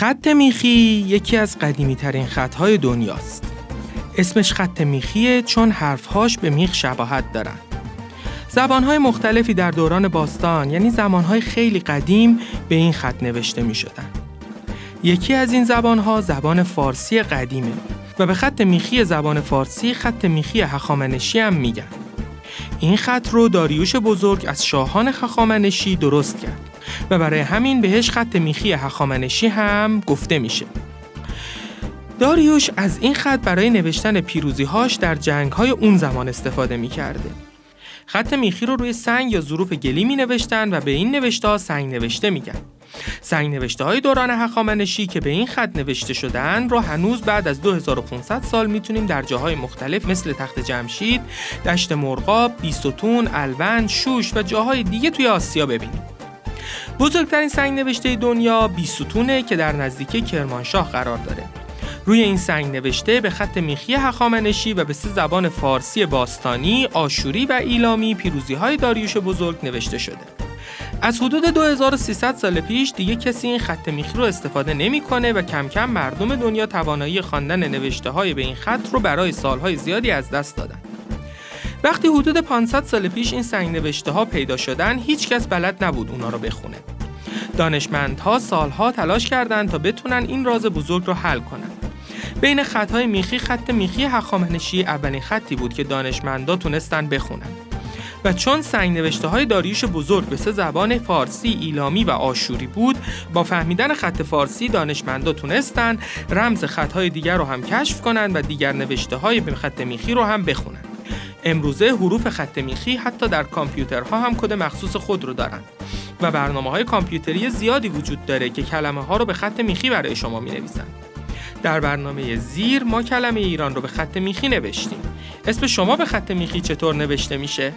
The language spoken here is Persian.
خط میخی یکی از قدیمی ترین خطهای دنیاست. اسمش خط میخیه چون حرفهاش به میخ شباهت دارن. زبانهای مختلفی در دوران باستان یعنی زمانهای خیلی قدیم به این خط نوشته می شدن. یکی از این زبانها زبان فارسی قدیمه و به خط میخی زبان فارسی خط میخی هخامنشی هم میگن. این خط رو داریوش بزرگ از شاهان هخامنشی درست کرد و برای همین بهش خط میخی هخامنشی هم گفته میشه. داریوش از این خط برای نوشتن پیروزیهاش در جنگهای اون زمان استفاده می‌کرده. خط میخی رو روی سنگ یا ظروف گلی می نوشتن و به این نوشته ها سنگ نوشته میگن. سنگ نوشته های دوران هخامنشی که به این خط نوشته شدن رو هنوز بعد از 2500 سال می‌تونیم در جاهای مختلف مثل تخت جمشید، دشت مرغاب، بیستون، الوند، شوش و جاهای دیگه توی آسیا ببینیم. بزرگترین سنگ نوشته دنیا بیستونه که در نزدیکی کرمانشاه قرار داره. روی این سنگ نوشته به خط میخی هخامنشی و به سه زبان فارسی باستانی، آشوری و ایلامی پیروزی های داریوش بزرگ نوشته شده. از حدود 2300 سال پیش دیگه کسی این خط میخی رو استفاده نمی‌کنه و کم کم مردم دنیا توانایی خواندن نوشته های به این خط رو برای سالهای زیادی از دست دادن. وقتی حدود 500 سال پیش این سنگ نوشته ها پیدا شدن هیچ کس بلد نبود اونا رو بخونه. دانشمندها سالها تلاش کردند تا بتونن این راز بزرگ رو حل کنن. بین خطهای میخی خط میخی هخامنشی اولین خطی بود که دانشمندا تونستن بخونن. و چون سنگ نوشته های داریوش بزرگ به سه زبان فارسی، ایلامی و آشوری بود با فهمیدن خط فارسی دانشمندا تونستن رمز خطهای دیگر رو هم کشف کنند و دیگر نوشته های به خط میخی رو هم بخونن امروزه حروف خط میخی حتی در کامپیوترها هم کد مخصوص خود رو دارند و برنامه های کامپیوتری زیادی وجود داره که کلمه ها رو به خط میخی برای شما می نویسن. در برنامه زیر ما کلمه ایران رو به خط میخی نوشتیم اسم شما به خط میخی چطور نوشته میشه؟